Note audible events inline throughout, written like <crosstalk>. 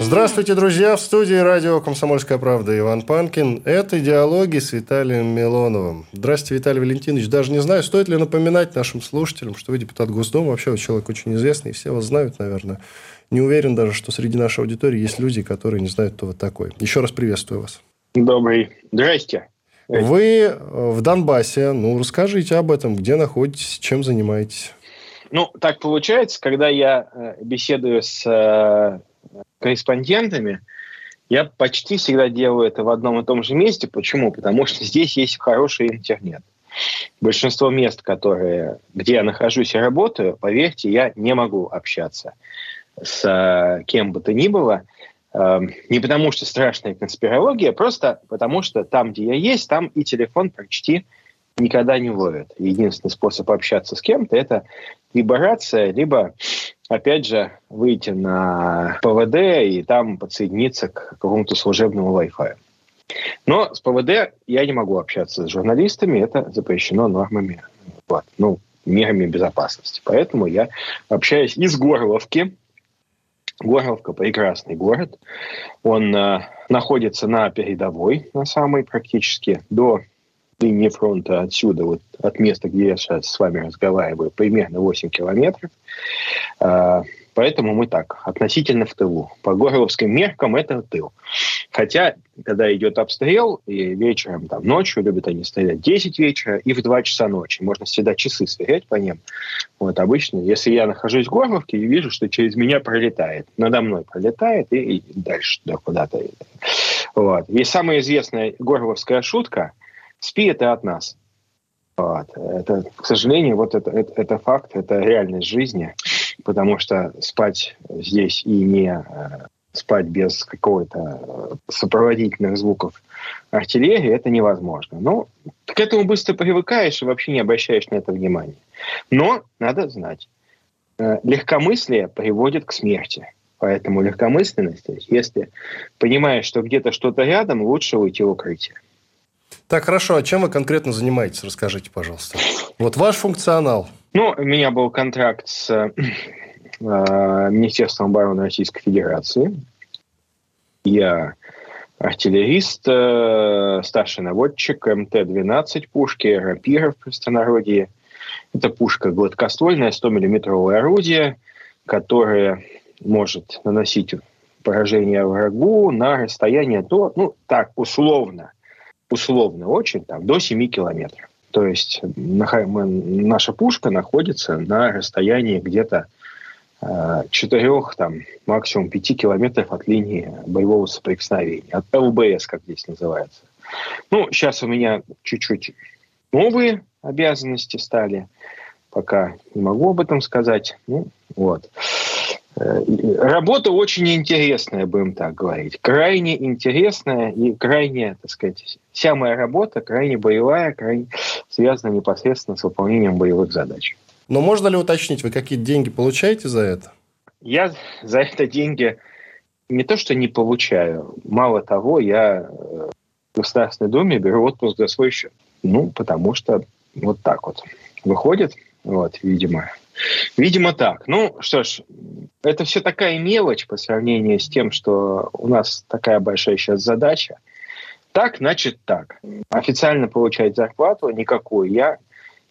Здравствуйте, друзья! В студии радио «Комсомольская правда» Иван Панкин. Это «Диалоги» с Виталием Милоновым. Здравствуйте, Виталий Валентинович. Даже не знаю, стоит ли напоминать нашим слушателям, что вы депутат Госдумы. Вообще, вы человек очень известный, все вас знают, наверное. Не уверен даже, что среди нашей аудитории есть люди, которые не знают, кто вы такой. Еще раз приветствую вас. Добрый. Здрасте. Вы в Донбассе. Ну, расскажите об этом. Где находитесь, чем занимаетесь? Ну, так получается, когда я э, беседую с э, корреспондентами, я почти всегда делаю это в одном и том же месте. Почему? Потому что здесь есть хороший интернет. Большинство мест, которые, где я нахожусь и работаю, поверьте, я не могу общаться с э, кем бы то ни было. Э, не потому что страшная конспирология, просто потому что там, где я есть, там и телефон почти никогда не ловят. Единственный способ общаться с кем-то – это либо рация, либо, опять же, выйти на ПВД и там подсоединиться к какому-то служебному Wi-Fi. Но с ПВД я не могу общаться с журналистами, это запрещено нормами, вот, ну, мерами безопасности. Поэтому я общаюсь из Горловки. Горловка – прекрасный город. Он э, находится на передовой, на самой практически, до линии фронта отсюда, вот от места, где я сейчас с вами разговариваю, примерно 8 километров. А, поэтому мы так, относительно в тылу. По горловским меркам это тыл. Хотя, когда идет обстрел, и вечером, там, ночью, любят они стрелять 10 вечера и в 2 часа ночи. Можно всегда часы сверять по ним. Вот обычно, если я нахожусь в Горловке и вижу, что через меня пролетает, надо мной пролетает и, и дальше туда куда-то. Вот. И самая известная горловская шутка – Спи это от нас. Вот. Это, к сожалению, вот это, это, это факт, это реальность жизни, потому что спать здесь и не э, спать без какого-то э, сопроводительных звуков артиллерии, это невозможно. Но ну, к этому быстро привыкаешь и вообще не обращаешь на это внимания. Но надо знать, э, легкомыслие приводит к смерти. Поэтому легкомысленность, если понимаешь, что где-то что-то рядом, лучше уйти в укрытие. Так, хорошо. А чем вы конкретно занимаетесь? Расскажите, пожалуйста. Вот ваш функционал. Ну, у меня был контракт с э, Министерством обороны Российской Федерации. Я артиллерист, э, старший наводчик МТ-12 пушки, рапира в простонародье. Это пушка гладкоствольная, 100-миллиметровое орудие, которое может наносить поражение врагу на расстояние до, ну, так, условно, условно очень, там, до 7 километров. То есть наша пушка находится на расстоянии где-то э, четырех, там, максимум пяти километров от линии боевого соприкосновения, от ЛБС, как здесь называется. Ну, сейчас у меня чуть-чуть новые обязанности стали, пока не могу об этом сказать. Ну, вот. Э, работа очень интересная, будем так говорить. Крайне интересная и крайне, так сказать, вся моя работа крайне боевая, крайне связана непосредственно с выполнением боевых задач. Но можно ли уточнить, вы какие-то деньги получаете за это? Я за это деньги не то что не получаю. Мало того, я в Государственной Думе беру отпуск за свой счет. Ну, потому что вот так вот выходит, вот, видимо, Видимо, так. Ну, что ж, это все такая мелочь по сравнению с тем, что у нас такая большая сейчас задача. Так, значит так. Официально получать зарплату никакую я,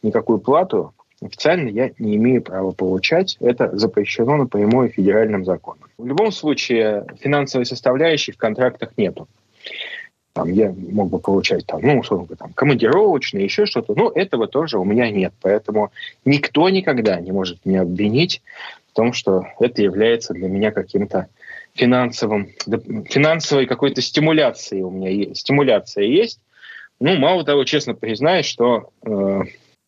никакую плату официально я не имею права получать. Это запрещено напрямую федеральным законом. В любом случае финансовой составляющей в контрактах нету там, я мог бы получать там, ну, условно говоря, там, командировочные, еще что-то. Но этого тоже у меня нет. Поэтому никто никогда не может меня обвинить в том, что это является для меня каким-то финансовым, финансовой какой-то стимуляцией у меня есть. Стимуляция есть. Ну, мало того, честно признаюсь, что э,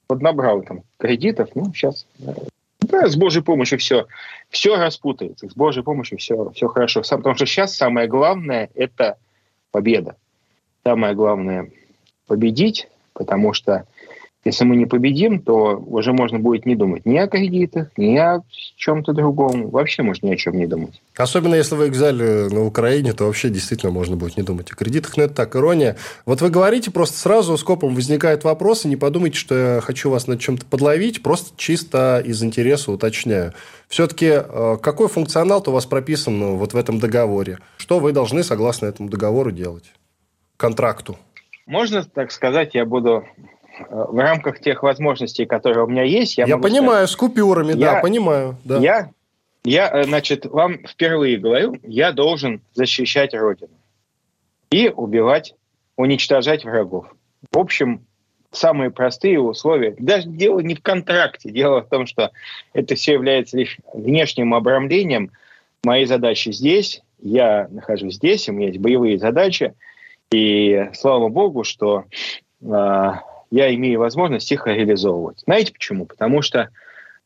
поднабрал там кредитов, ну, сейчас э, да, с Божьей помощью все, все распутается. С Божьей помощью все, все хорошо. Потому что сейчас самое главное – это – победа. Самое главное – победить, потому что если мы не победим, то уже можно будет не думать ни о кредитах, ни о чем-то другом. Вообще можно ни о чем не думать. Особенно если вы экзале на Украине, то вообще действительно можно будет не думать о кредитах. Но это так, ирония. Вот вы говорите, просто сразу скопом возникает вопрос, и не подумайте, что я хочу вас над чем-то подловить, просто чисто из интереса уточняю. Все-таки э, какой функционал-то у вас прописан ну, вот в этом договоре? Что вы должны, согласно этому договору, делать? Контракту. Можно так сказать, я буду Э, в рамках тех возможностей, которые у меня есть, я, я понимаю, сказать, с купюрами, я, да, понимаю, да. Я, я, э, значит, вам впервые говорю, я должен защищать Родину и убивать, уничтожать врагов. В общем, самые простые условия. Даже дело не в контракте, дело в том, что это все является лишь внешним обрамлением моей задачи здесь. Я нахожусь здесь, у меня есть боевые задачи, и слава богу, что э, я имею возможность их реализовывать. Знаете почему? Потому что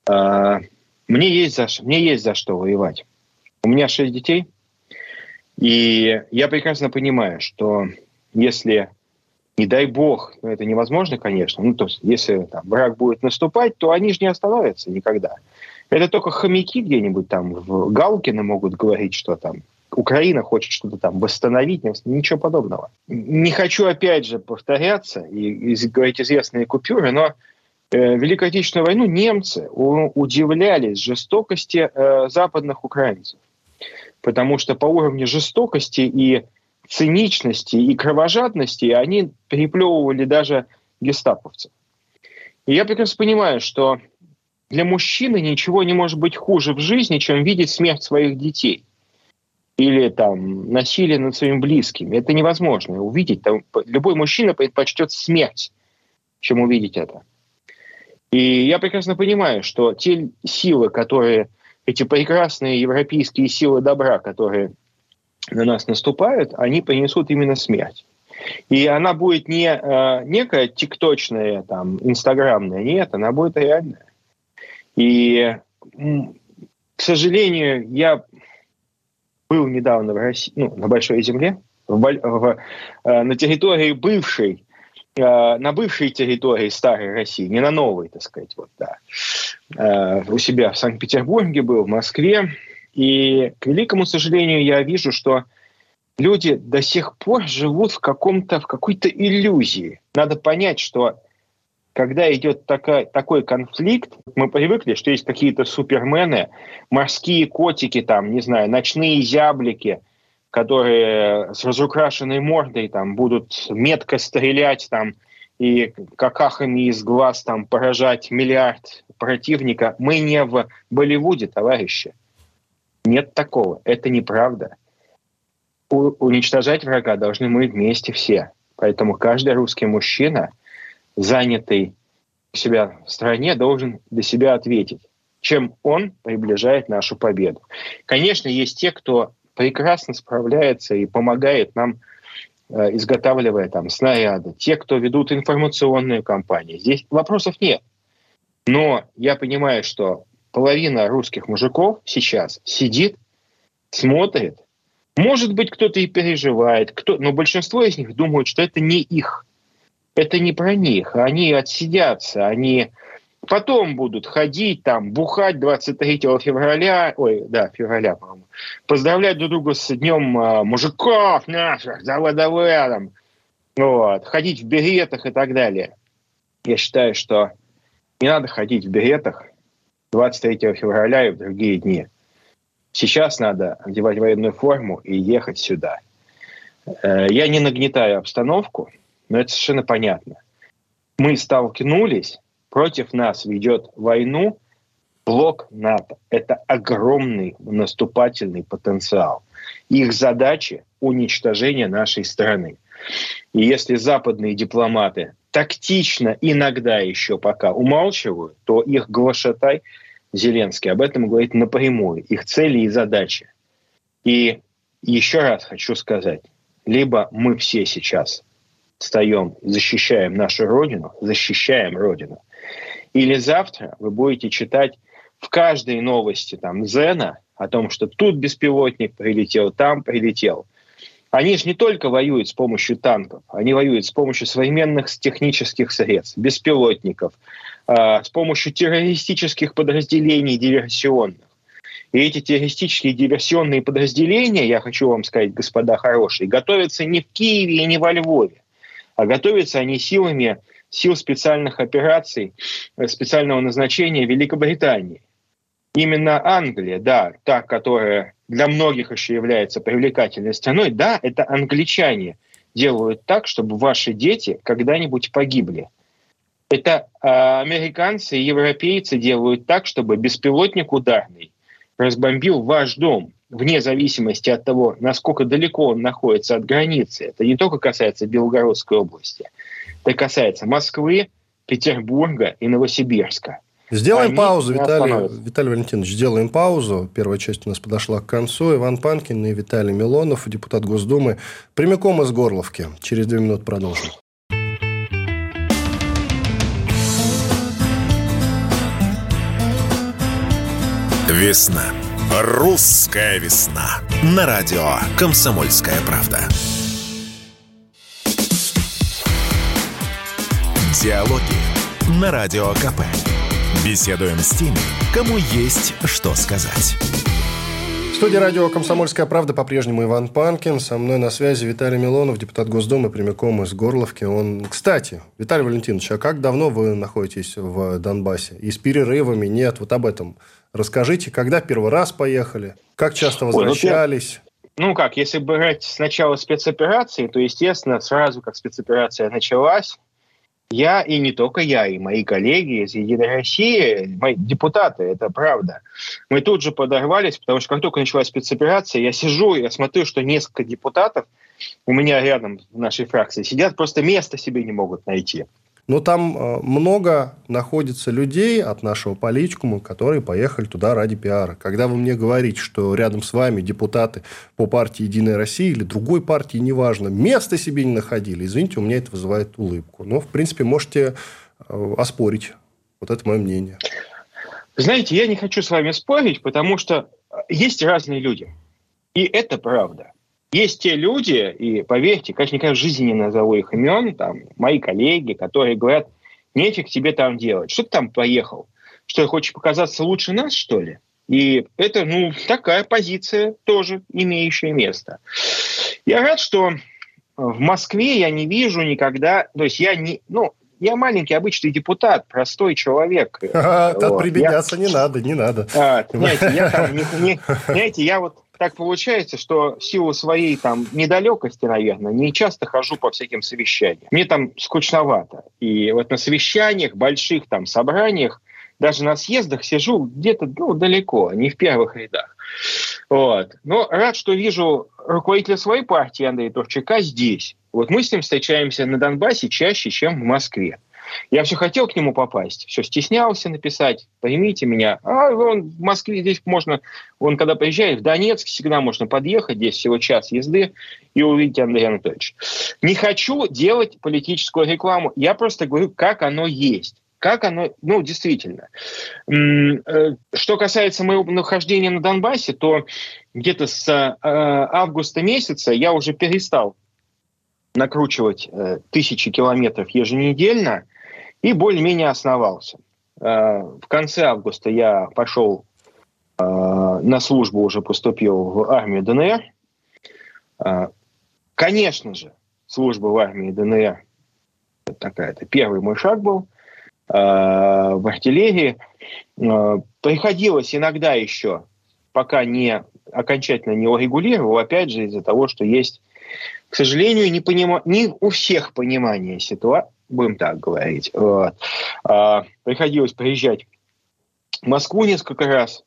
э, мне, есть за, мне есть за что воевать. У меня шесть детей, и я прекрасно понимаю, что если, не дай бог, ну, это невозможно, конечно, ну, то есть если там, враг будет наступать, то они же не остановятся никогда. Это только хомяки где-нибудь там в Галкино могут говорить, что там Украина хочет что-то там восстановить, ничего подобного. Не хочу опять же повторяться и, и говорить известные купюры, но э, Великую Отечественную войну немцы удивлялись жестокости э, западных украинцев. Потому что по уровню жестокости и циничности и кровожадности они переплевывали даже гестаповцев. И я прекрасно понимаю, что для мужчины ничего не может быть хуже в жизни, чем видеть смерть своих детей или там насилие над своими близкими. Это невозможно увидеть. Там, любой мужчина предпочтет смерть, чем увидеть это. И я прекрасно понимаю, что те силы, которые, эти прекрасные европейские силы добра, которые на нас наступают, они принесут именно смерть. И она будет не э, некая тикточная, там, инстаграмная, нет, она будет реальная. И, к сожалению, я был недавно в России, ну, на Большой Земле, в, в, э, на территории бывшей, э, на бывшей территории старой России, не на новой, так сказать, вот, да. Э, у себя в Санкт-Петербурге был, в Москве. И, к великому сожалению, я вижу, что люди до сих пор живут в каком-то, в какой-то иллюзии. Надо понять, что когда идет такая, такой конфликт, мы привыкли, что есть какие-то супермены, морские котики, там, не знаю, ночные зяблики, которые с разукрашенной мордой там, будут метко стрелять там, и какахами из глаз там, поражать миллиард противника. Мы не в Болливуде, товарищи. Нет такого. Это неправда. У- уничтожать врага должны мы вместе все. Поэтому каждый русский мужчина – занятый себя в стране, должен для себя ответить, чем он приближает нашу победу. Конечно, есть те, кто прекрасно справляется и помогает нам, э, изготавливая там снаряды, те, кто ведут информационные кампании. Здесь вопросов нет. Но я понимаю, что половина русских мужиков сейчас сидит, смотрит. Может быть, кто-то и переживает, кто, но большинство из них думают, что это не их это не про них. Они отсидятся, они потом будут ходить там, бухать 23 февраля, ой, да, февраля, по-моему, поздравлять друг друга с днем э, мужиков наших, за ВДВ, вот, ходить в беретах и так далее. Я считаю, что не надо ходить в беретах 23 февраля и в другие дни. Сейчас надо одевать военную форму и ехать сюда. Э, я не нагнетаю обстановку, но это совершенно понятно. Мы столкнулись, против нас ведет войну блок НАТО. Это огромный наступательный потенциал. Их задача – уничтожение нашей страны. И если западные дипломаты тактично иногда еще пока умалчивают, то их глашатай Зеленский об этом говорит напрямую, их цели и задачи. И еще раз хочу сказать, либо мы все сейчас встаем, защищаем нашу Родину, защищаем Родину. Или завтра вы будете читать в каждой новости там Зена о том, что тут беспилотник прилетел, там прилетел. Они же не только воюют с помощью танков, они воюют с помощью современных технических средств, беспилотников, э, с помощью террористических подразделений диверсионных. И эти террористические диверсионные подразделения, я хочу вам сказать, господа хорошие, готовятся не в Киеве и не во Львове, а готовятся они силами сил специальных операций, э, специального назначения Великобритании. Именно Англия, да, та, которая для многих еще является привлекательной страной, да, это англичане делают так, чтобы ваши дети когда-нибудь погибли. Это э, американцы и европейцы делают так, чтобы беспилотник ударный разбомбил ваш дом, вне зависимости от того, насколько далеко он находится от границы. Это не только касается Белгородской области, это касается Москвы, Петербурга и Новосибирска. Сделаем Они паузу, Виталий, Виталий Валентинович, сделаем паузу. Первая часть у нас подошла к концу. Иван Панкин и Виталий Милонов, депутат Госдумы, прямиком из Горловки. Через две минуты продолжим. Весна. Русская весна. На радио «Комсомольская правда». Диалоги на Радио КП. Беседуем с теми, кому есть что сказать. В студии радио «Комсомольская правда» по-прежнему Иван Панкин. Со мной на связи Виталий Милонов, депутат Госдумы, прямиком из Горловки. Он... Кстати, Виталий Валентинович, а как давно вы находитесь в Донбассе? И с перерывами? Нет, вот об этом расскажите. Когда первый раз поехали? Как часто ну возвращались? ну как, если брать сначала спецоперации, то, естественно, сразу как спецоперация началась, я и не только я, и мои коллеги из «Единой России», мои депутаты, это правда. Мы тут же подорвались, потому что как только началась спецоперация, я сижу, я смотрю, что несколько депутатов у меня рядом в нашей фракции сидят, просто места себе не могут найти. Но там э, много находится людей от нашего политикума, которые поехали туда ради пиара. Когда вы мне говорите, что рядом с вами депутаты по партии «Единая Россия» или другой партии, неважно, места себе не находили, извините, у меня это вызывает улыбку. Но, в принципе, можете э, оспорить. Вот это мое мнение. Знаете, я не хочу с вами спорить, потому что есть разные люди. И это правда. Есть те люди, и поверьте, конечно, никогда в жизни не назову их имен, там, мои коллеги, которые говорят, нефиг тебе там делать. Что ты там поехал? Что, хочешь показаться лучше нас, что ли? И это, ну, такая позиция тоже имеющая место. Я рад, что в Москве я не вижу никогда, то есть я не, ну, я маленький обычный депутат, простой человек. Тут вот. прибедняться я... не надо, не надо. А, знаете, я там, не, не, знаете, я вот так получается, что в силу своей там недалекости, наверное, не часто хожу по всяким совещаниям. Мне там скучновато. И вот на совещаниях, больших там собраниях, даже на съездах сижу где-то ну, далеко, не в первых рядах. Вот. Но рад, что вижу руководителя своей партии Андрея Турчака здесь. Вот мы с ним встречаемся на Донбассе чаще, чем в Москве. Я все хотел к нему попасть, все стеснялся написать, поймите меня. А он в Москве здесь можно, он когда приезжает в Донецк, всегда можно подъехать, здесь всего час езды и увидеть Андрея Анатольевича. Не хочу делать политическую рекламу, я просто говорю, как оно есть как оно, ну, действительно. Э, что касается моего нахождения на Донбассе, то где-то с э, августа месяца я уже перестал накручивать э, тысячи километров еженедельно и более-менее основался. Э, в конце августа я пошел э, на службу, уже поступил в армию ДНР. Э, конечно же, служба в армии ДНР такая, это первый мой шаг был в артиллерии. Приходилось иногда еще, пока не окончательно не урегулировал, опять же из-за того, что есть, к сожалению, не, понима... не у всех понимание ситуации, будем так говорить. Вот. А, приходилось приезжать в Москву несколько раз,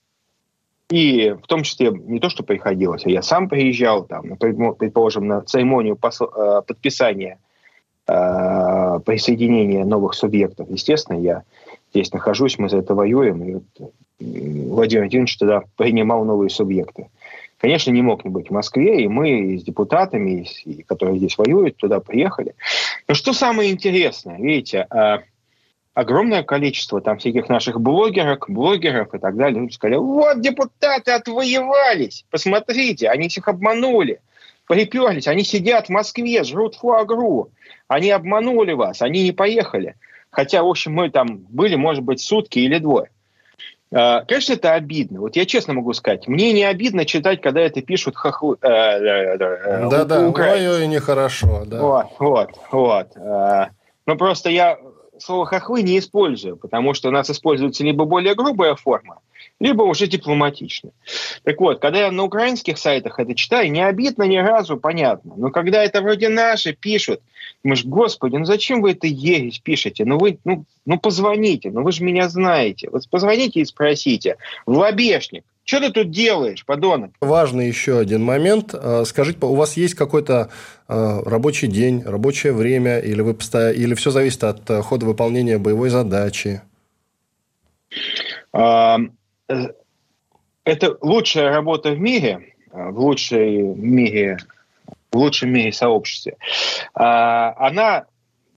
и в том числе не то, что приходилось, а я сам приезжал, там, предположим, на церемонию а, подписания а, присоединения новых субъектов. Естественно, я здесь нахожусь, мы за это воюем, и вот Владимир Владимирович тогда принимал новые субъекты. Конечно, не мог не быть в Москве, и мы с депутатами, которые здесь воюют, туда приехали. Но что самое интересное, видите, а, огромное количество там всяких наших блогерок, блогеров и так далее. Люди сказали, вот депутаты отвоевались, посмотрите, они всех обманули. приперлись, они сидят в Москве, жрут фуагру, они обманули вас, они не поехали. Хотя, в общем, мы там были, может быть, сутки или двое. А, конечно, это обидно. Вот я честно могу сказать, мне не обидно читать, когда это пишут хохлы. Да-да, ой-ой, нехорошо. Да. Вот, вот, вот. Ну, просто я слово «хохлы» не использую, потому что у нас используется либо более грубая форма, либо уже дипломатично. Так вот, когда я на украинских сайтах это читаю, не обидно ни разу, понятно. Но когда это вроде наши пишут, думаешь, господи, ну зачем вы это ересь пишете? Ну вы, ну, ну позвоните, ну вы же меня знаете. Вот позвоните и спросите. В лобешник, что ты тут делаешь, подонок? Важный еще один момент. А, скажите, у вас есть какой-то а, рабочий день, рабочее время, или, вы постоянно, или все зависит от а, хода выполнения боевой задачи? Это лучшая работа в мире, в лучшей мире, в лучшем мире сообществе. Она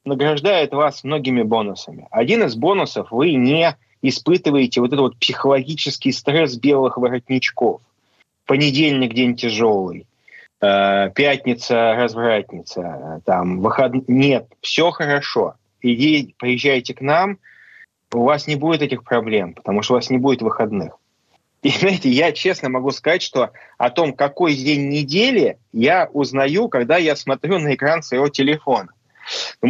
награждает вас многими бонусами. Один из бонусов вы не испытываете вот этот вот психологический стресс белых воротничков. Понедельник день тяжелый, э, пятница развратница, там выход... нет, все хорошо. Иди, приезжайте к нам, у вас не будет этих проблем, потому что у вас не будет выходных. И знаете, я честно могу сказать, что о том, какой день недели, я узнаю, когда я смотрю на экран своего телефона.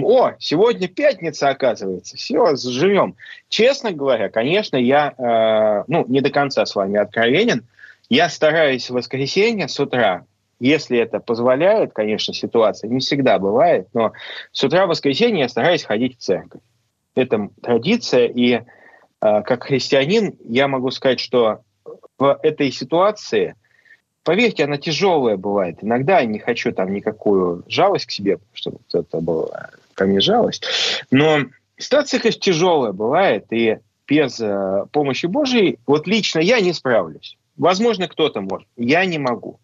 О, сегодня пятница, оказывается, все, живем. Честно говоря, конечно, я э, ну, не до конца с вами откровенен. Я стараюсь в воскресенье с утра, если это позволяет, конечно, ситуация, не всегда бывает, но с утра в воскресенье я стараюсь ходить в церковь. Это традиция, и э, как христианин я могу сказать, что в этой ситуации – Поверьте, она тяжелая бывает. Иногда я не хочу там никакую жалость к себе, чтобы это была ко мне жалость. Но ситуация, конечно, тяжелая бывает, и без э, помощи Божьей, вот лично я не справлюсь. Возможно, кто-то может. Я не могу.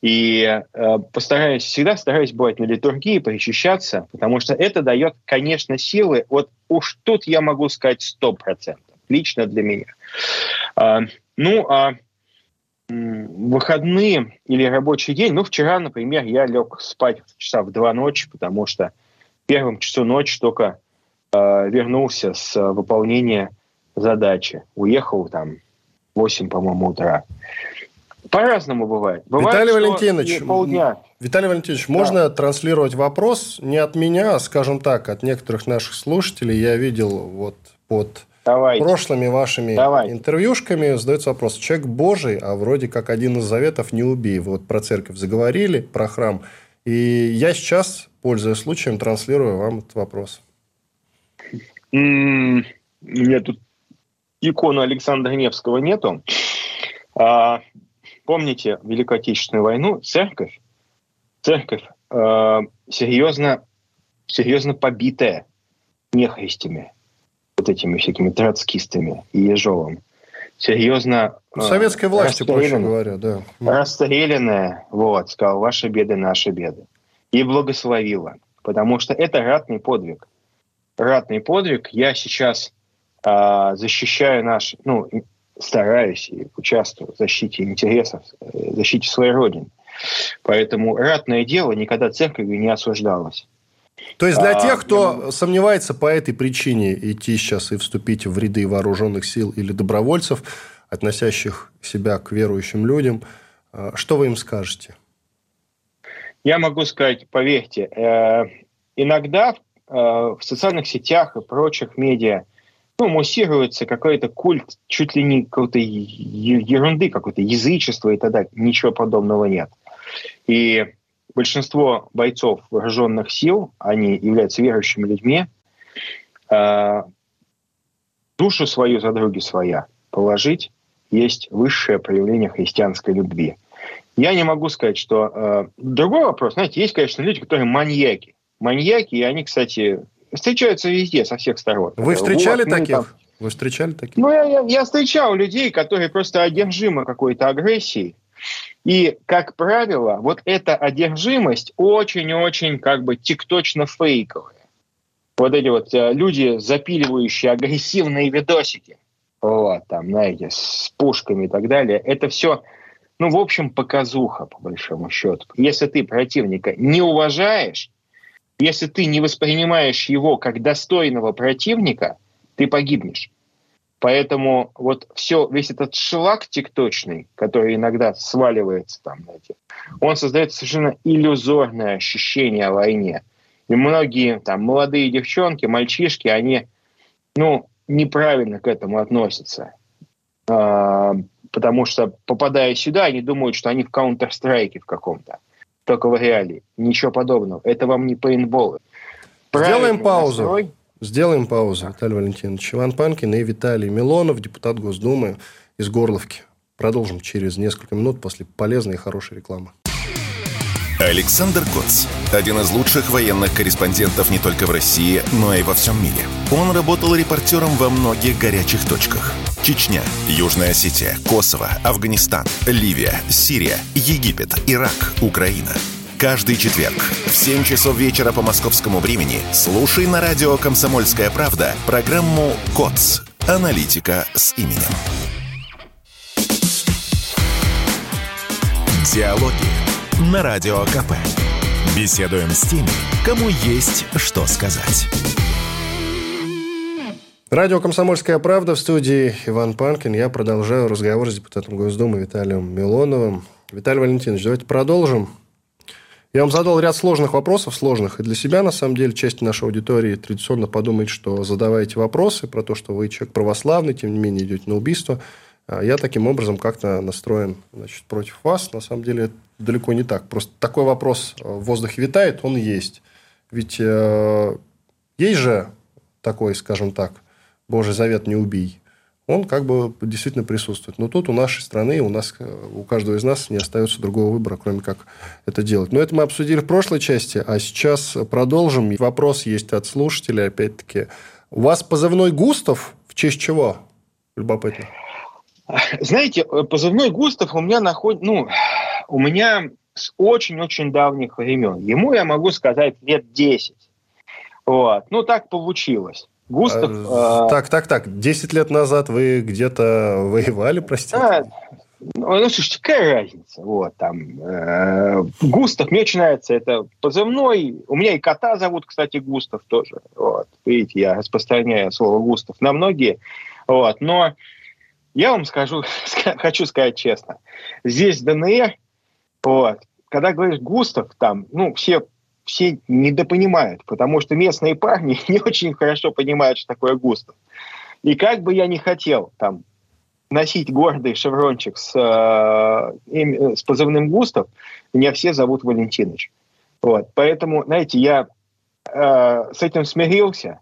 И э, постараюсь, всегда стараюсь бывать на литургии, причащаться, потому что это дает, конечно, силы. Вот уж тут я могу сказать сто процентов. Лично для меня. А, ну, а выходные или рабочий день, ну, вчера, например, я лег спать часа в два ночи, потому что первом часу ночи только э, вернулся с э, выполнения задачи. Уехал там в 8, по-моему, утра. По-разному бывает. бывает Виталий Валентинович, полдня. Виталий Валентинович, да. можно транслировать вопрос не от меня, а, скажем так, от некоторых наших слушателей. Я видел вот под Давайте. прошлыми вашими Давайте. интервьюшками задается вопрос. Человек Божий, а вроде как один из заветов «не убей». Вы вот про церковь заговорили, про храм. И я сейчас, пользуясь случаем, транслирую вам этот вопрос. У меня тут икону Александра Невского нету. А, помните Великую Отечественную войну? Церковь, церковь а, серьезно, серьезно побитая нехристями вот этими всякими троцкистами и Ежовым. Серьезно... Ну, советской власти, проще говоря, да. Расстрелянная, вот, сказал, ваши беды, наши беды. И благословила. Потому что это ратный подвиг. Ратный подвиг. Я сейчас э, защищаю наш, ну, стараюсь и участвую в защите интересов, э, защите своей Родины. Поэтому ратное дело никогда церковью не осуждалось. То есть для а, тех, кто могу... сомневается по этой причине идти сейчас и вступить в ряды вооруженных сил или добровольцев, относящих себя к верующим людям, а, что вы им скажете? Я могу сказать, поверьте, э, иногда э, в социальных сетях и прочих медиа ну, муссируется какой-то культ чуть ли не какой-то ерунды, какое-то язычество и так далее. Ничего подобного нет. И большинство бойцов вооруженных сил, они являются верующими людьми, э, душу свою за други своя положить есть высшее проявление христианской любви. Я не могу сказать, что... Э, другой вопрос, знаете, есть, конечно, люди, которые маньяки. Маньяки, и они, кстати, встречаются везде, со всех сторон. Вы встречали вот, таких? Ну, там... Вы встречали таких? Ну, я, я, я встречал людей, которые просто одержимы какой-то агрессией, и, как правило, вот эта одержимость очень-очень как бы тикточно-фейковая. Вот эти вот э, люди, запиливающие агрессивные видосики, вот, там, знаете, с пушками и так далее, это все ну, в общем, показуха, по большому счету. Если ты противника не уважаешь, если ты не воспринимаешь его как достойного противника, ты погибнешь. Поэтому вот все, весь этот шлак текточный, который иногда сваливается там, знаете, он создает совершенно иллюзорное ощущение о войне. И многие там молодые девчонки, мальчишки, они, ну, неправильно к этому относятся. Потому что, попадая сюда, они думают, что они в Counter-Strike в каком-то. Только в реалии. Ничего подобного. Это вам не пейнтболы. Сделаем паузу. Настрой, Сделаем паузу, Виталий Валентинович. Иван Панкин и Виталий Милонов, депутат Госдумы из Горловки. Продолжим через несколько минут после полезной и хорошей рекламы. Александр Коц. Один из лучших военных корреспондентов не только в России, но и во всем мире. Он работал репортером во многих горячих точках. Чечня, Южная Осетия, Косово, Афганистан, Ливия, Сирия, Египет, Ирак, Украина – Каждый четверг в 7 часов вечера по московскому времени слушай на радио «Комсомольская правда» программу «КОЦ. Аналитика с именем». Диалоги на Радио КП. Беседуем с теми, кому есть что сказать. Радио «Комсомольская правда» в студии Иван Панкин. Я продолжаю разговор с депутатом Госдумы Виталием Милоновым. Виталий Валентинович, давайте продолжим. Я вам задал ряд сложных вопросов, сложных и для себя, на самом деле, часть нашей аудитории традиционно подумает, что задаваете вопросы про то, что вы человек православный, тем не менее идете на убийство. А я таким образом как-то настроен значит, против вас. На самом деле, это далеко не так. Просто такой вопрос в воздухе витает, он есть. Ведь э, есть же такой, скажем так, Божий завет «не убий» он как бы действительно присутствует. Но тут у нашей страны, у нас, у каждого из нас не остается другого выбора, кроме как это делать. Но это мы обсудили в прошлой части, а сейчас продолжим. Вопрос есть от слушателей, опять-таки. У вас позывной Густав в честь чего? Любопытно. Знаете, позывной Густав у меня находит, ну, у меня с очень-очень давних времен. Ему я могу сказать лет 10. Вот. Ну, так получилось. Густав... А, так, так, так. Десять лет назад вы где-то воевали, простите? А, ну, ну, слушайте, какая разница? Вот, там, э, Густав, мне очень нравится, это позывной. У меня и кота зовут, кстати, Густав тоже. Вот, видите, я распространяю слово Густав на многие. Вот, но я вам скажу, <laughs> хочу сказать честно. Здесь ДНР, вот, когда говоришь Густав, там, ну, все все недопонимают, потому что местные парни <laughs> не очень хорошо понимают, что такое Густав. И как бы я ни хотел там носить гордый шеврончик с, э, с позывным Густав, меня все зовут Валентинович. Вот. Поэтому, знаете, я э, с этим смирился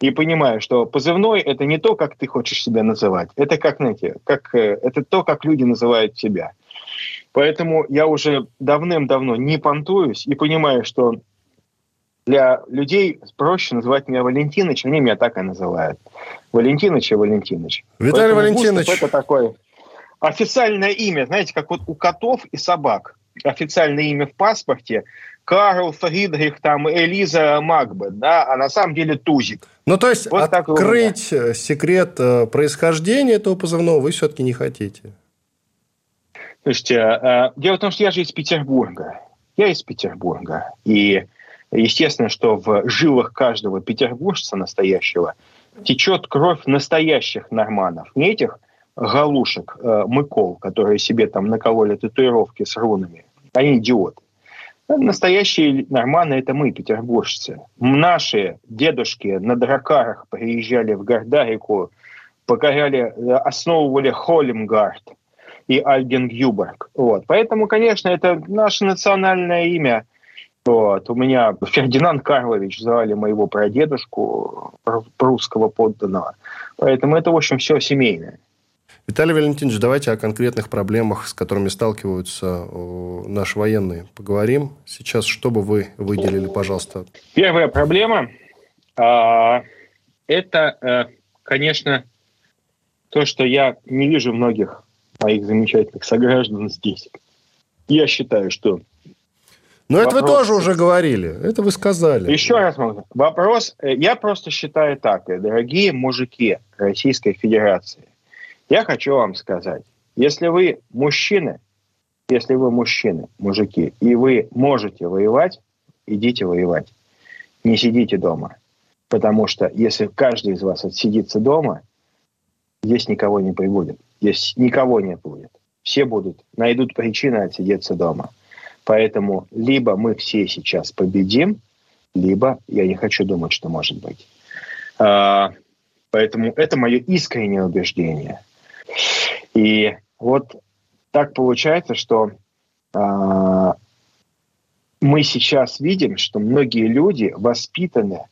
и понимаю, что позывной – это не то, как ты хочешь себя называть. Это как, знаете, как, э, это то, как люди называют тебя. Поэтому я уже давным-давно не понтуюсь и понимаю, что для людей проще называть меня Валентинович, они меня так и называют. Валентинович и Валентинович. Виталий Поэтому Валентинович. Это такое официальное имя, знаете, как вот у котов и собак. Официальное имя в паспорте Карл Фридрих, там, Элиза Макбет, да, а на самом деле Тузик. Ну, то есть, вот открыть секрет э, происхождения этого позывного вы все-таки не хотите? Слушайте, э, дело в том, что я же из Петербурга. Я из Петербурга. И естественно, что в жилах каждого петербуржца настоящего течет кровь настоящих норманов. Не этих галушек, э, мыкол, которые себе там накололи татуировки с рунами. Они идиоты. Настоящие норманы – это мы, петербуржцы. Наши дедушки на дракарах приезжали в Гордарику, покоряли, э, основывали Холлимгард – и Альгенгюберг. Вот. Поэтому, конечно, это наше национальное имя. Вот. У меня <laughs> Фердинанд Карлович звали моего прадедушку, прусского подданного. Поэтому это, в общем, все семейное. Виталий Валентинович, давайте о конкретных проблемах, с которыми сталкиваются наши военные, поговорим. Сейчас, что бы вы выделили, пожалуйста? Первая проблема а, – это, э, конечно, то, что я не вижу многих моих замечательных сограждан здесь. Я считаю, что... Но вопрос... это вы тоже уже говорили, это вы сказали. Еще раз. Вопрос, э, я просто считаю так, э, дорогие мужики Российской Федерации, я хочу вам сказать, если вы мужчины, если вы мужчины, мужики, и вы можете воевать, идите воевать. Не сидите дома. Потому что если каждый из вас отсидится дома, здесь никого не прибудет. Здесь никого не будет. Все будут, найдут причины отсидеться дома. Поэтому либо мы все сейчас победим, либо я не хочу думать, что может быть. А, поэтому это мое искреннее убеждение. И вот так получается, что а, мы сейчас видим, что многие люди воспитаны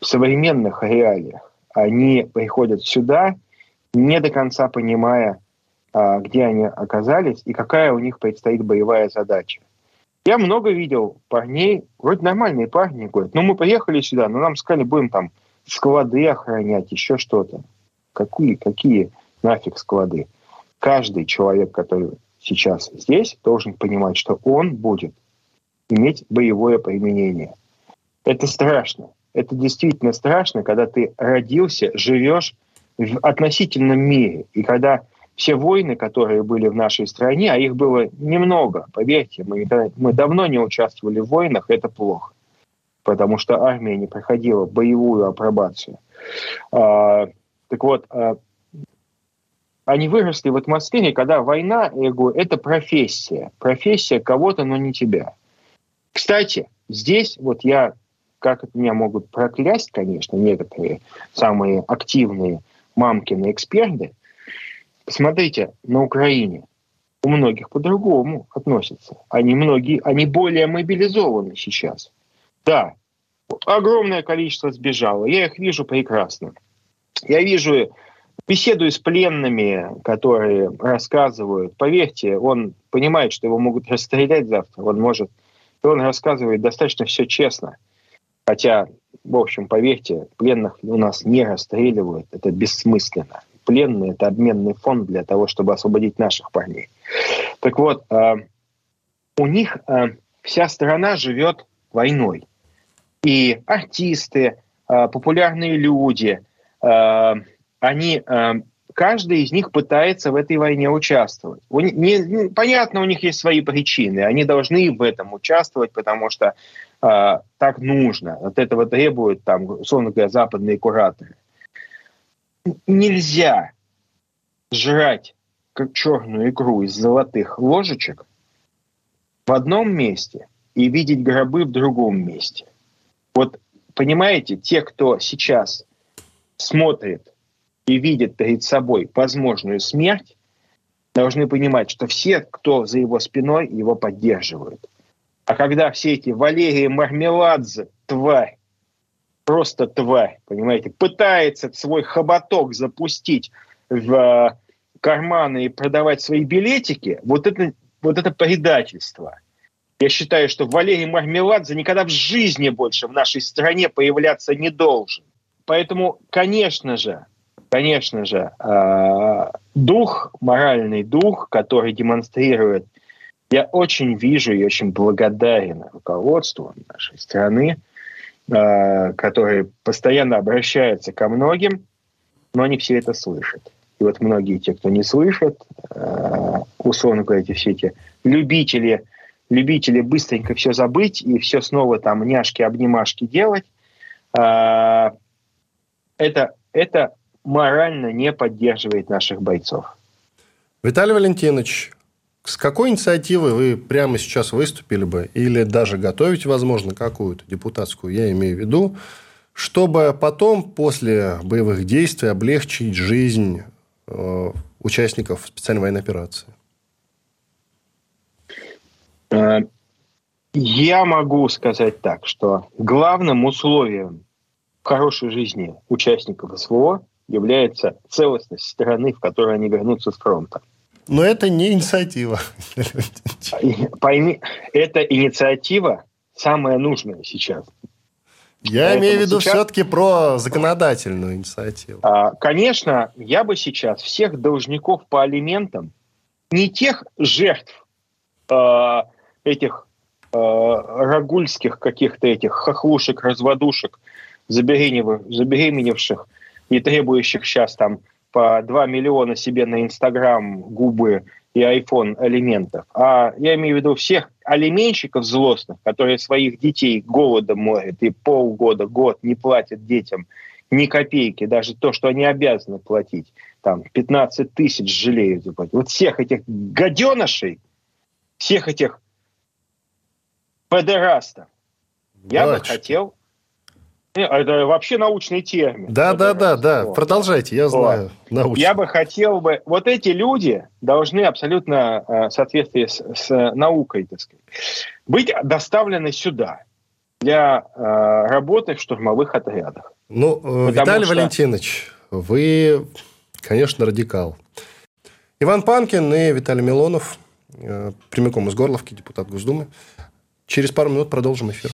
в современных реалиях. Они приходят сюда, не до конца понимая, а, где они оказались и какая у них предстоит боевая задача. Я много видел парней, вроде нормальные парни, говорят, ну мы приехали сюда, но нам сказали, будем там склады охранять, еще что-то. Какие, какие нафиг склады? Каждый человек, который сейчас здесь, должен понимать, что он будет иметь боевое применение. Это страшно. Это действительно страшно, когда ты родился, живешь в относительном мире. И когда все войны, которые были в нашей стране, а их было немного, поверьте, мы, мы давно не участвовали в войнах, это плохо, потому что армия не проходила боевую апробацию. А, так вот, а, они выросли в атмосфере, когда война, я говорю, это профессия, профессия кого-то, но не тебя. Кстати, здесь вот я, как меня могут проклясть, конечно, некоторые самые активные мамкины эксперты – Посмотрите, на Украине у многих по-другому относятся. Они многие, они более мобилизованы сейчас. Да, огромное количество сбежало. Я их вижу прекрасно. Я вижу, беседую с пленными, которые рассказывают. Поверьте, он понимает, что его могут расстрелять завтра. Он может... И он рассказывает достаточно все честно. Хотя, в общем, поверьте, пленных у нас не расстреливают. Это бессмысленно пленные, это обменный фонд для того, чтобы освободить наших парней. Так вот, э, у них э, вся страна живет войной. И артисты, э, популярные люди, они каждый из них пытается в этой войне участвовать. Не, понятно, у них есть свои причины. Они должны в этом участвовать, потому что э, так нужно. От этого требуют, там, условно говоря, западные кураторы нельзя жрать как черную икру из золотых ложечек в одном месте и видеть гробы в другом месте. Вот понимаете, те, кто сейчас смотрит и видит перед собой возможную смерть, должны понимать, что все, кто за его спиной, его поддерживают. А когда все эти Валерии Мармеладзе, тварь, просто тварь, понимаете, пытается свой хоботок запустить в э, карманы и продавать свои билетики, вот это, вот это предательство. Я считаю, что Валерий Мармеладзе никогда в жизни больше в нашей стране появляться не должен. Поэтому, конечно же, конечно же, э, дух, моральный дух, который демонстрирует, я очень вижу и очень благодарен руководству нашей страны, Э, которые постоянно обращаются ко многим, но они все это слышат. И вот многие те, кто не слышат, э, условно говоря, эти все эти любители, любители быстренько все забыть и все снова там няшки-обнимашки делать, э, это, это морально не поддерживает наших бойцов. Виталий Валентинович, с какой инициативой вы прямо сейчас выступили бы или даже готовите, возможно, какую-то депутатскую, я имею в виду, чтобы потом, после боевых действий, облегчить жизнь э, участников специальной военной операции? Э, я могу сказать так, что главным условием хорошей жизни участников СВО является целостность страны, в которой они вернутся с фронта. Но это не инициатива. <laughs> Пойми, эта инициатива самая нужная сейчас. Я Поэтому имею в виду сейчас... все-таки про законодательную инициативу. А, конечно, я бы сейчас всех должников по алиментам, не тех жертв э, этих э, рагульских каких-то этих хохлушек, разводушек, забеременевших и требующих сейчас там по 2 миллиона себе на Инстаграм, губы и iPhone алиментов, а я имею в виду всех алименщиков злостных, которые своих детей голодом морят и полгода, год не платят детям ни копейки, даже то, что они обязаны платить, там 15 тысяч жалеют заплатить. Вот всех этих гаденышей, всех этих педерастов, я бы хотел это вообще научный термин. Да, да, да, да. Продолжайте, я знаю. Научный. Я бы хотел бы... Вот эти люди должны абсолютно э, в соответствии с, с наукой, так сказать, быть доставлены сюда для э, работы в штурмовых отрядах. Ну, э, Виталий что... Валентинович, вы, конечно, радикал. Иван Панкин и Виталий Милонов, прямиком из Горловки, депутат Госдумы. Через пару минут продолжим эфир.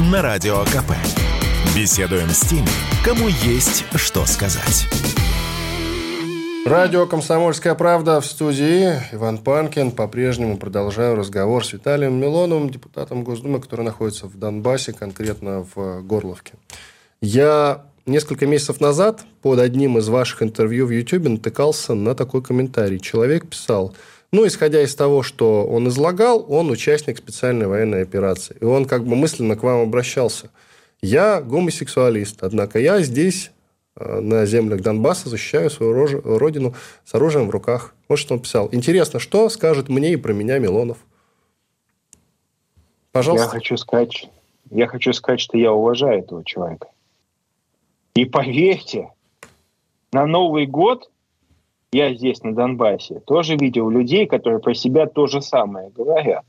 на Радио КП. Беседуем с теми, кому есть что сказать. Радио «Комсомольская правда» в студии. Иван Панкин. По-прежнему продолжаю разговор с Виталием Милоновым, депутатом Госдумы, который находится в Донбассе, конкретно в Горловке. Я несколько месяцев назад под одним из ваших интервью в YouTube натыкался на такой комментарий. Человек писал – ну, исходя из того, что он излагал, он участник специальной военной операции. И он как бы мысленно к вам обращался. Я гомосексуалист, однако я здесь, э, на землях Донбасса, защищаю свою родину с оружием в руках. Вот что он писал. Интересно, что скажет мне и про меня Милонов? Пожалуйста. Я хочу сказать, я хочу сказать, что я уважаю этого человека. И поверьте, на Новый год я здесь, на Донбассе, тоже видел людей, которые про себя то же самое говорят.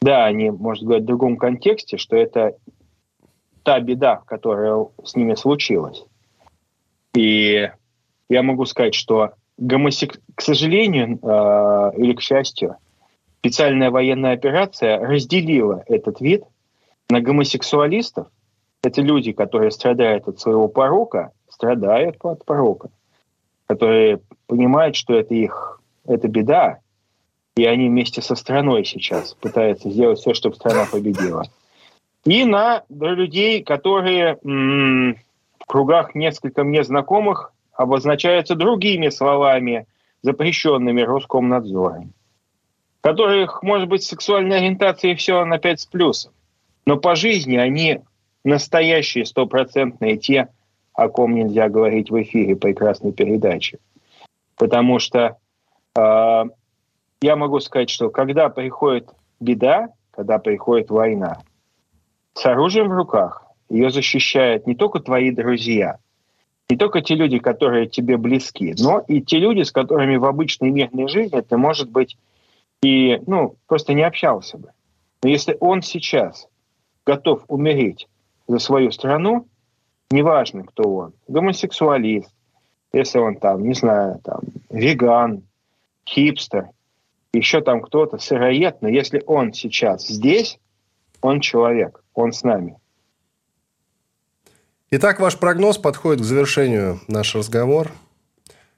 Да, они, может говорить в другом контексте, что это та беда, которая с ними случилась. И я могу сказать, что гомосек... к сожалению э, или к счастью, специальная военная операция разделила этот вид на гомосексуалистов. Это люди, которые страдают от своего порока, страдают от порока, которые понимают, что это их, это беда, и они вместе со страной сейчас пытаются сделать все, чтобы страна победила. И на людей, которые м- в кругах несколько мне знакомых обозначаются другими словами, запрещенными Роскомнадзором, которых, может быть, сексуальная ориентация и все на 5 с плюсом. Но по жизни они настоящие стопроцентные те, о ком нельзя говорить в эфире прекрасной передачи. Потому что э, я могу сказать, что когда приходит беда, когда приходит война, с оружием в руках, ее защищают не только твои друзья, не только те люди, которые тебе близки, но и те люди, с которыми в обычной мирной жизни ты, может быть, и ну, просто не общался бы. Но если он сейчас готов умереть за свою страну, неважно, кто он, гомосексуалист, если он там, не знаю, там, веган, хипстер, еще там кто-то, сыроед, но если он сейчас здесь, он человек, он с нами. Итак, ваш прогноз подходит к завершению наш разговор.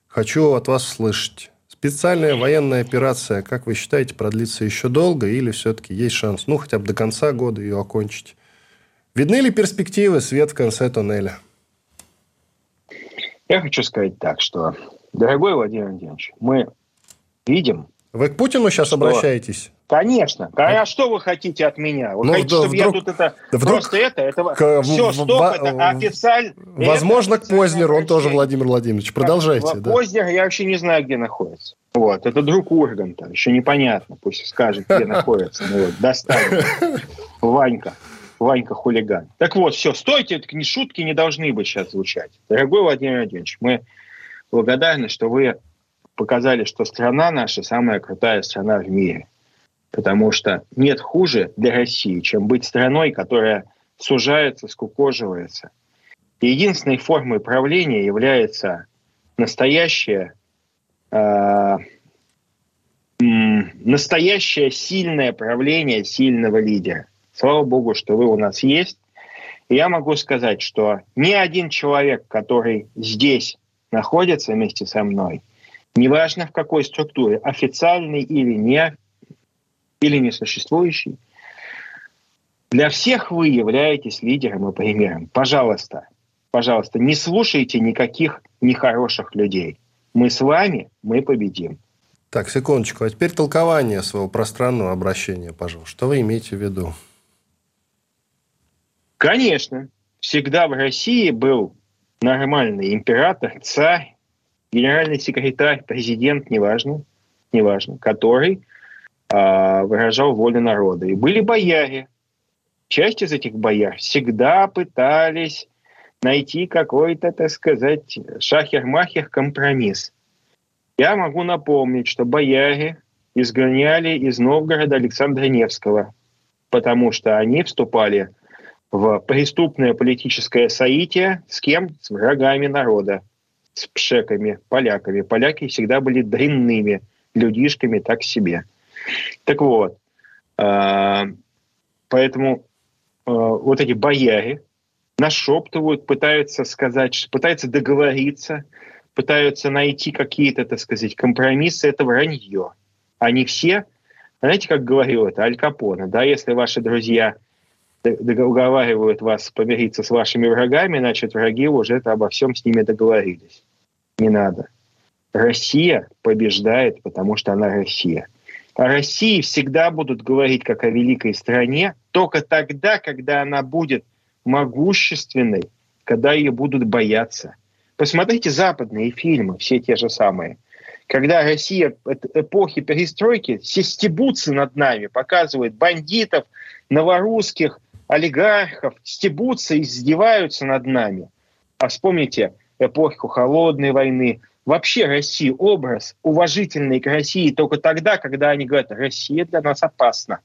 Хочу от вас услышать. Специальная военная операция, как вы считаете, продлится еще долго или все-таки есть шанс, ну, хотя бы до конца года ее окончить? Видны ли перспективы, свет в конце туннеля? Я хочу сказать так, что, дорогой Владимир Владимирович, мы видим... Вы к Путину сейчас что... обращаетесь? Конечно. А, а что вы хотите от меня? Вы ну, хотите, да, чтобы вдруг, я тут это... Вдруг просто это... это к, все, стоп, в, это официально... Возможно, это к Познеру, он тоже Владимир Владимирович. Продолжайте. А, да. Познер я вообще не знаю, где находится. Вот, это друг Урганта. Еще непонятно, пусть скажет, где <laughs> находится. Ну, вот, достанет. Ванька. Ванька хулиган. Так вот, все, стойте, это не шутки не должны быть сейчас звучать. Дорогой Владимир Владимирович, мы благодарны, что вы показали, что страна наша самая крутая страна в мире. Потому что нет хуже для России, чем быть страной, которая сужается, скукоживается. И единственной формой правления является настоящее э, настоящее сильное правление сильного лидера. Слава богу, что вы у нас есть. И я могу сказать, что ни один человек, который здесь находится вместе со мной, неважно в какой структуре, официальный или не, или несуществующий, для всех вы являетесь лидером и примером. Пожалуйста, пожалуйста, не слушайте никаких нехороших людей. Мы с вами, мы победим. Так, секундочку. А теперь толкование своего пространного обращения, пожалуйста. Что вы имеете в виду? Конечно. Всегда в России был нормальный император, царь, генеральный секретарь, президент, неважно, неважно, который э, выражал волю народа. И были бояре. Часть из этих бояр всегда пытались найти какой-то, так сказать, шахер-махер компромисс. Я могу напомнить, что бояре изгоняли из Новгорода Александра Невского, потому что они вступали в преступное политическое соитие с кем? С врагами народа, с пшеками, поляками. Поляки всегда были дрянными людишками так себе. Так вот, а, поэтому а, вот эти бояре нашептывают, пытаются сказать, пытаются договориться, пытаются найти какие-то, так сказать, компромиссы, это вранье. Они все, знаете, как говорил это Аль Капоне, да, если ваши друзья уговаривают вас помириться с вашими врагами, значит, враги уже это обо всем с ними договорились. Не надо. Россия побеждает, потому что она Россия. О России всегда будут говорить как о великой стране, только тогда, когда она будет могущественной, когда ее будут бояться. Посмотрите западные фильмы, все те же самые. Когда Россия эпохи перестройки все стебутся над нами, показывают бандитов, новорусских, олигархов, стебутся, издеваются над нами. А вспомните эпоху холодной войны. Вообще Россия, образ уважительный к России только тогда, когда они говорят, Россия для нас опасна.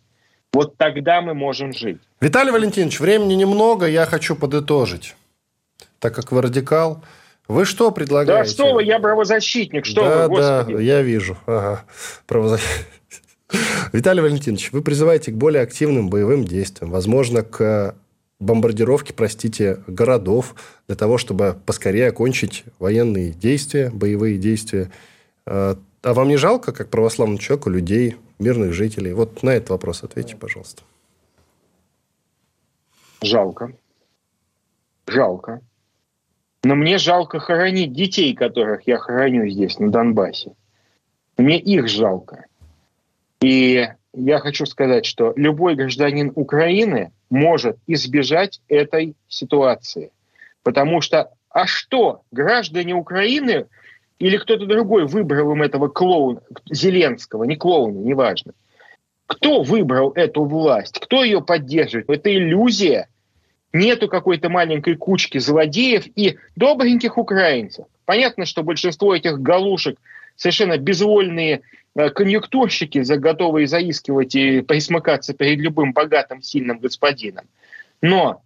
Вот тогда мы можем жить. Виталий Валентинович, времени немного, я хочу подытожить. Так как вы радикал, вы что предлагаете? Да что вы, я правозащитник, что да, вы, господи. Да, я вижу. Ага. Правозащитник. <laughs> Виталий Валентинович, вы призываете к более активным боевым действиям, возможно, к бомбардировке, простите, городов, для того, чтобы поскорее окончить военные действия, боевые действия. А, а вам не жалко, как православному человеку, людей, мирных жителей? Вот на этот вопрос ответьте, пожалуйста. Жалко. Жалко. Но мне жалко хоронить детей, которых я хороню здесь, на Донбассе. Мне их жалко. И я хочу сказать, что любой гражданин Украины может избежать этой ситуации. Потому что, а что, граждане Украины или кто-то другой выбрал им этого клоуна, Зеленского, не клоуна, неважно. Кто выбрал эту власть? Кто ее поддерживает? Это иллюзия нету какой-то маленькой кучки злодеев и добреньких украинцев. Понятно, что большинство этих галушек совершенно безвольные э, конъюнктурщики, готовые заискивать и присмыкаться перед любым богатым, сильным господином. Но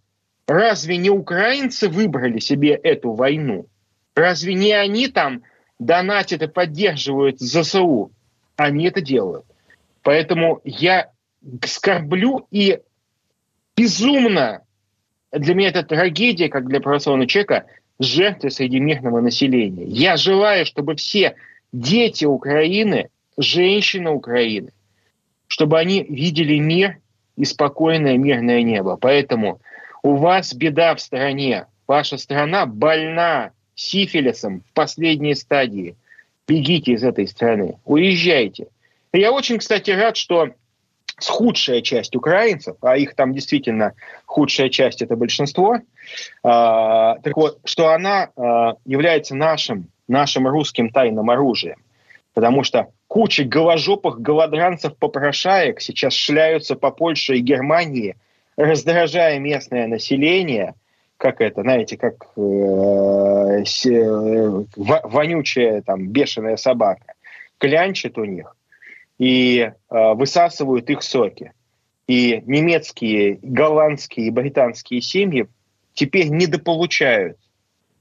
разве не украинцы выбрали себе эту войну? Разве не они там донатят и поддерживают ЗСУ? Они это делают. Поэтому я скорблю и безумно для меня это трагедия, как для православного человека, жертвы среди мирного населения. Я желаю, чтобы все дети Украины, женщины Украины, чтобы они видели мир и спокойное мирное небо. Поэтому у вас беда в стране. Ваша страна больна сифилисом в последней стадии. Бегите из этой страны, уезжайте. Я очень, кстати, рад, что с худшая часть украинцев, а их там действительно худшая часть это большинство, э, так вот, что она э, является нашим, нашим русским тайным оружием. Потому что куча голожопых голодранцев-попрошаек сейчас шляются по Польше и Германии, раздражая местное население, как это, знаете, как э, э, вонючая там бешеная собака, клянчит у них и э, высасывают их соки. И немецкие, голландские и британские семьи теперь недополучают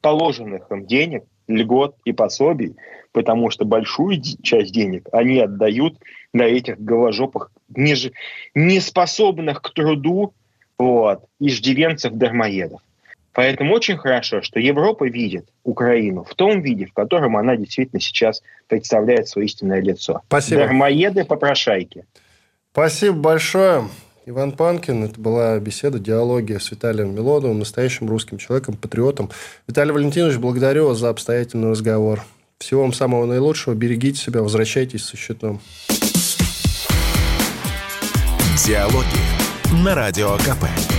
положенных им денег льгот и пособий, потому что большую часть денег они отдают на этих голожопых, неспособных к труду вот, иждивенцев-дармоедов. Поэтому очень хорошо, что Европа видит Украину в том виде, в котором она действительно сейчас представляет свое истинное лицо. Спасибо. Дармоеды-попрошайки. Спасибо большое. Иван Панкин. Это была беседа, диалогия с Виталием Милоновым, настоящим русским человеком, патриотом. Виталий Валентинович, благодарю вас за обстоятельный разговор. Всего вам самого наилучшего. Берегите себя, возвращайтесь со счетом. Диалоги на Радио КП.